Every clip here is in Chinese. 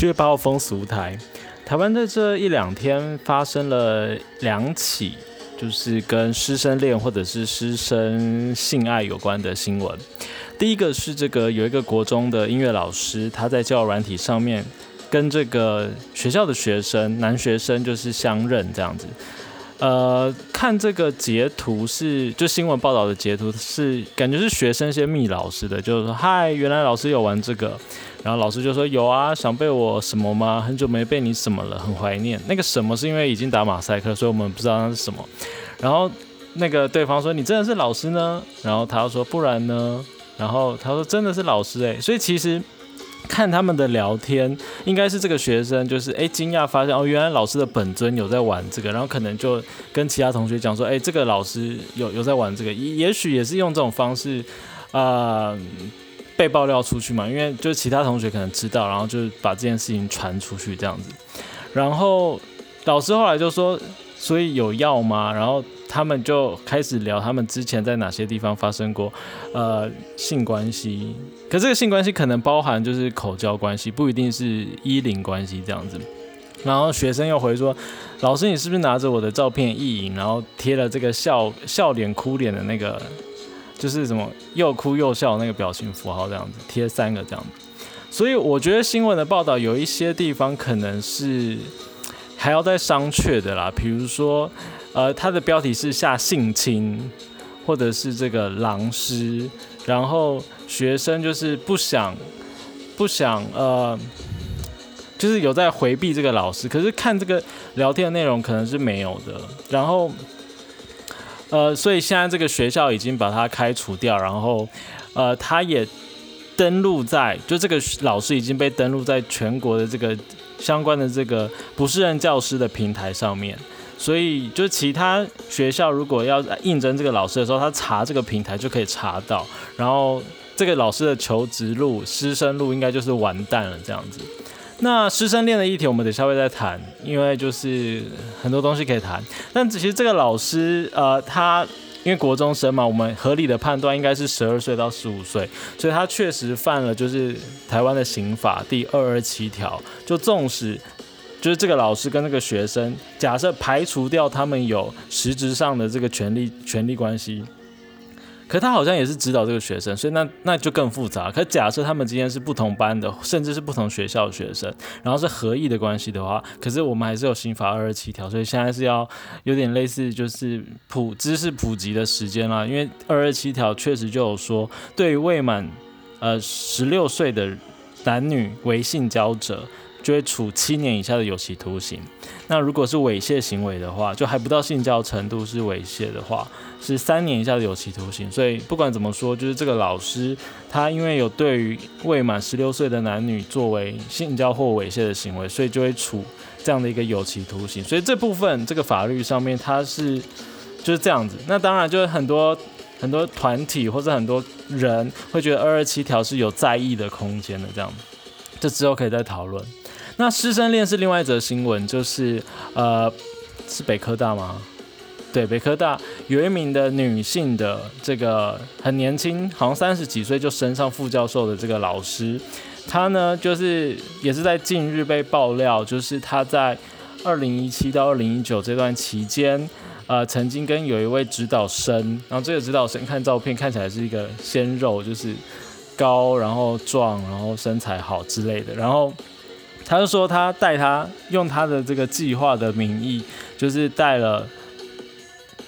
七月八号风俗台，台湾在这一两天发生了两起，就是跟师生恋或者是师生性爱有关的新闻。第一个是这个有一个国中的音乐老师，他在教软体上面跟这个学校的学生男学生就是相认这样子。呃，看这个截图是就新闻报道的截图是感觉是学生先密老师的，就是说嗨，原来老师有玩这个。然后老师就说有啊，想被我什么吗？很久没被你什么了，很怀念。那个什么是因为已经打马赛克，所以我们不知道那是什么。然后那个对方说你真的是老师呢？然后他又说不然呢？然后他说真的是老师哎。所以其实看他们的聊天，应该是这个学生就是哎惊讶发现哦，原来老师的本尊有在玩这个，然后可能就跟其他同学讲说哎这个老师有有在玩这个，也也许也是用这种方式啊。被爆料出去嘛？因为就是其他同学可能知道，然后就把这件事情传出去这样子。然后老师后来就说：“所以有药吗？”然后他们就开始聊他们之前在哪些地方发生过呃性关系。可这个性关系可能包含就是口交关系，不一定是衣领关系这样子。然后学生又回说：“老师，你是不是拿着我的照片意淫，然后贴了这个笑笑脸哭脸的那个？”就是什么又哭又笑那个表情符号这样子贴三个这样子，所以我觉得新闻的报道有一些地方可能是还要再商榷的啦，比如说呃它的标题是下性侵或者是这个狼师，然后学生就是不想不想呃就是有在回避这个老师，可是看这个聊天的内容可能是没有的，然后。呃，所以现在这个学校已经把他开除掉，然后，呃，他也登录在，就这个老师已经被登录在全国的这个相关的这个不是任教师的平台上面，所以就其他学校如果要应征这个老师的时候，他查这个平台就可以查到，然后这个老师的求职录、师生录应该就是完蛋了这样子。那师生恋的议题，我们等下会再谈，因为就是很多东西可以谈。但其实这个老师，呃，他因为国中生嘛，我们合理的判断应该是十二岁到十五岁，所以他确实犯了就是台湾的刑法第二二七条。就纵使就是这个老师跟那个学生，假设排除掉他们有实质上的这个权利权利关系。可他好像也是指导这个学生，所以那那就更复杂。可假设他们今天是不同班的，甚至是不同学校的学生，然后是合意的关系的话，可是我们还是有刑法二二七条，所以现在是要有点类似就是普知识普及的时间啦。因为二二七条确实就有说，对于未满呃十六岁的男女为性交者。就会处七年以下的有期徒刑。那如果是猥亵行为的话，就还不到性交程度是猥亵的话，是三年以下的有期徒刑。所以不管怎么说，就是这个老师他因为有对于未满十六岁的男女作为性交或猥亵的行为，所以就会处这样的一个有期徒刑。所以这部分这个法律上面它是就是这样子。那当然就是很多很多团体或者很多人会觉得二二七条是有在意的空间的这样，这之后可以再讨论。那师生恋是另外一则新闻，就是呃，是北科大吗？对，北科大有一名的女性的这个很年轻，好像三十几岁就升上副教授的这个老师，她呢就是也是在近日被爆料，就是她在二零一七到二零一九这段期间，呃，曾经跟有一位指导生，然后这个指导生看照片看起来是一个鲜肉，就是高然后壮然后身材好之类的，然后。他就说，他带他用他的这个计划的名义，就是带了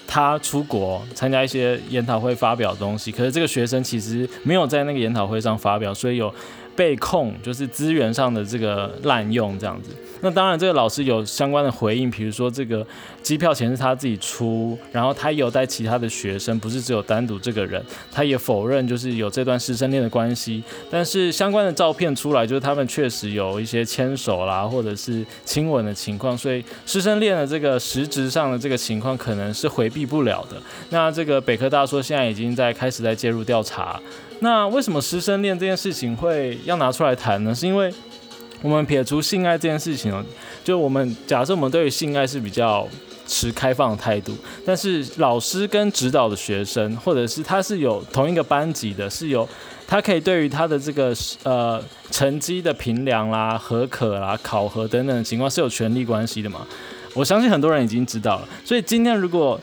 他出国参加一些研讨会发表东西。可是这个学生其实没有在那个研讨会上发表，所以有。被控就是资源上的这个滥用这样子，那当然这个老师有相关的回应，比如说这个机票钱是他自己出，然后他有带其他的学生，不是只有单独这个人，他也否认就是有这段师生恋的关系，但是相关的照片出来，就是他们确实有一些牵手啦，或者是亲吻的情况，所以师生恋的这个实质上的这个情况可能是回避不了的。那这个北科大说现在已经在开始在介入调查。那为什么师生恋这件事情会要拿出来谈呢？是因为我们撇除性爱这件事情哦，就我们假设我们对于性爱是比较持开放的态度，但是老师跟指导的学生，或者是他是有同一个班级的，是有他可以对于他的这个呃成绩的评量啦、合可啦、考核等等情况是有权利关系的嘛？我相信很多人已经知道了，所以今天如果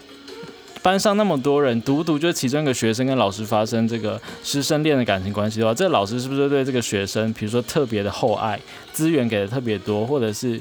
班上那么多人，独独就其中一个学生跟老师发生这个师生恋的感情关系的话，这老师是不是对这个学生，比如说特别的厚爱，资源给的特别多，或者是？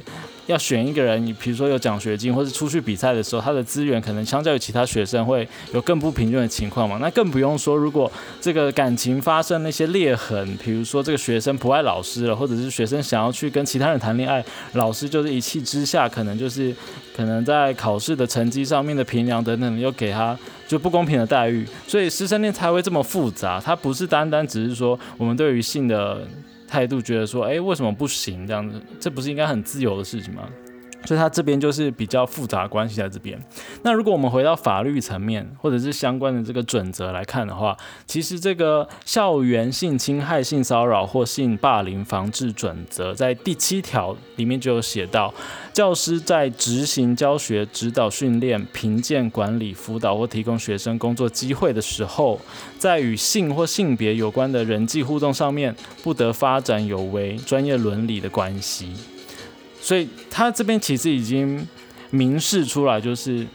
要选一个人，你比如说有奖学金，或者出去比赛的时候，他的资源可能相较于其他学生会有更不平均的情况嘛？那更不用说，如果这个感情发生那些裂痕，比如说这个学生不爱老师了，或者是学生想要去跟其他人谈恋爱，老师就是一气之下，可能就是可能在考试的成绩上面的评量等等，又给给他就不公平的待遇，所以师生恋才会这么复杂。它不是单单只是说我们对于性的。态度觉得说，哎，为什么不行？这样子，这不是应该很自由的事情吗？所以他这边就是比较复杂关系在这边。那如果我们回到法律层面，或者是相关的这个准则来看的话，其实这个校园性侵害、性骚扰或性霸凌防治准则在第七条里面就有写到，教师在执行教学、指导、训练、评鉴、管理、辅导或提供学生工作机会的时候，在与性或性别有关的人际互动上面，不得发展有违专业伦理的关系。所以他这边其实已经明示出来，就是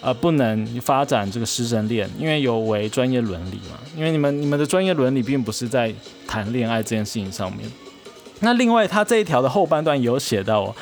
呃不能发展这个师生恋，因为有违专业伦理嘛。因为你们你们的专业伦理并不是在谈恋爱这件事情上面。那另外，他这一条的后半段有写到。哦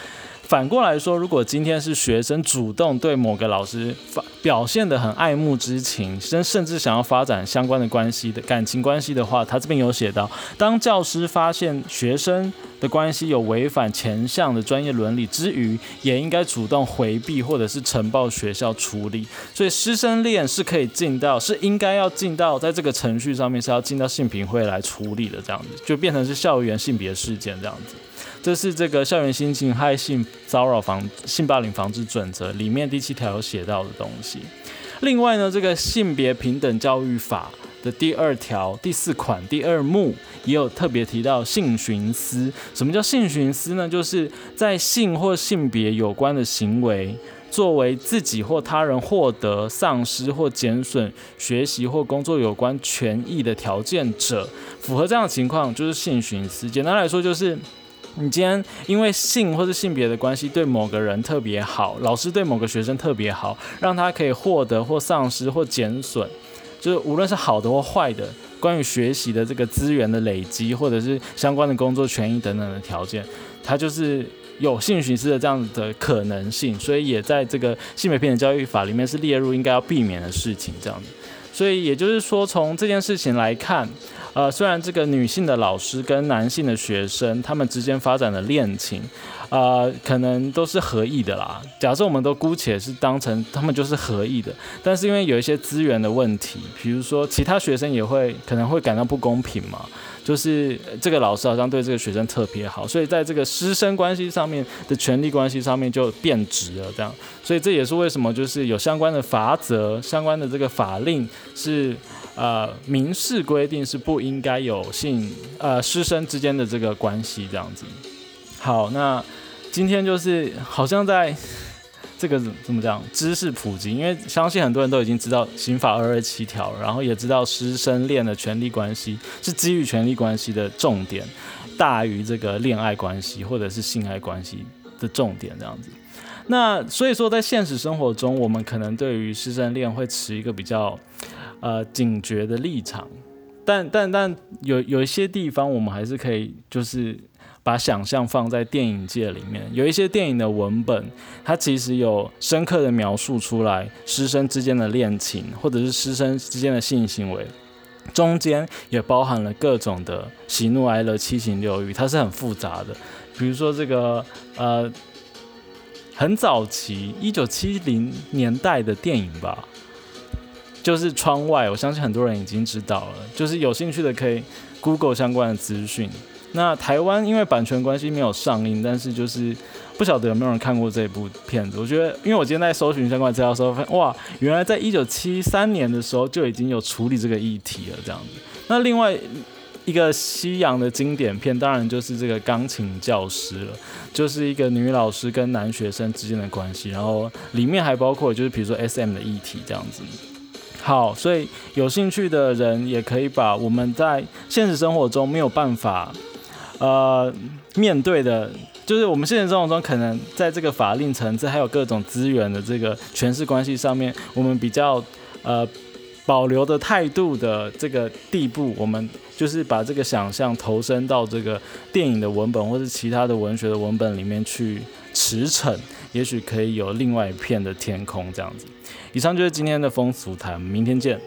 反过来说，如果今天是学生主动对某个老师发表现的很爱慕之情，甚甚至想要发展相关的关系的感情关系的话，他这边有写到，当教师发现学生的关系有违反前项的专业伦理之余，也应该主动回避或者是呈报学校处理。所以师生恋是可以进到，是应该要进到，在这个程序上面是要进到性评会来处理的，这样子就变成是校园性别事件这样子。这是这个校园性侵害、性骚扰防、性霸凌防治准则里面第七条有写到的东西。另外呢，这个性别平等教育法的第二条第四款第二目也有特别提到性寻思。什么叫性寻思呢？就是在性或性别有关的行为，作为自己或他人获得、丧失或减损学习或工作有关权益的条件者，符合这样的情况就是性寻思。简单来说就是。你今天因为性或是性别的关系对某个人特别好，老师对某个学生特别好，让他可以获得或丧失或减损，就是无论是好的或坏的，关于学习的这个资源的累积，或者是相关的工作权益等等的条件，它就是有性寻思的这样子的可能性，所以也在这个性别平等教育法里面是列入应该要避免的事情这样子。所以也就是说，从这件事情来看。呃，虽然这个女性的老师跟男性的学生，他们之间发展的恋情，呃，可能都是合意的啦。假设我们都姑且是当成他们就是合意的，但是因为有一些资源的问题，比如说其他学生也会可能会感到不公平嘛，就是这个老师好像对这个学生特别好，所以在这个师生关系上面的权利关系上面就变质了，这样。所以这也是为什么就是有相关的法则、相关的这个法令是。呃，民事规定是不应该有性呃师生之间的这个关系这样子。好，那今天就是好像在这个怎么讲知识普及，因为相信很多人都已经知道刑法二二七条，然后也知道师生恋的权利关系是基于权利关系的重点大于这个恋爱关系或者是性爱关系的重点这样子。那所以说，在现实生活中，我们可能对于师生恋会持一个比较。呃，警觉的立场，但但但有有一些地方，我们还是可以，就是把想象放在电影界里面。有一些电影的文本，它其实有深刻的描述出来师生之间的恋情，或者是师生之间的性行为，中间也包含了各种的喜怒哀乐、七情六欲，它是很复杂的。比如说这个呃，很早期一九七零年代的电影吧。就是窗外，我相信很多人已经知道了。就是有兴趣的可以 Google 相关的资讯。那台湾因为版权关系没有上映，但是就是不晓得有没有人看过这部片子。我觉得，因为我今天在搜寻相关资料的时候，发现哇，原来在一九七三年的时候就已经有处理这个议题了。这样子。那另外一个西洋的经典片，当然就是这个钢琴教师了，就是一个女老师跟男学生之间的关系，然后里面还包括就是比如说 S M 的议题这样子。好，所以有兴趣的人也可以把我们在现实生活中没有办法呃面对的，就是我们现实生活中可能在这个法令层次还有各种资源的这个权势关系上面，我们比较呃。保留的态度的这个地步，我们就是把这个想象投身到这个电影的文本或是其他的文学的文本里面去驰骋，也许可以有另外一片的天空这样子。以上就是今天的风俗谈，明天见。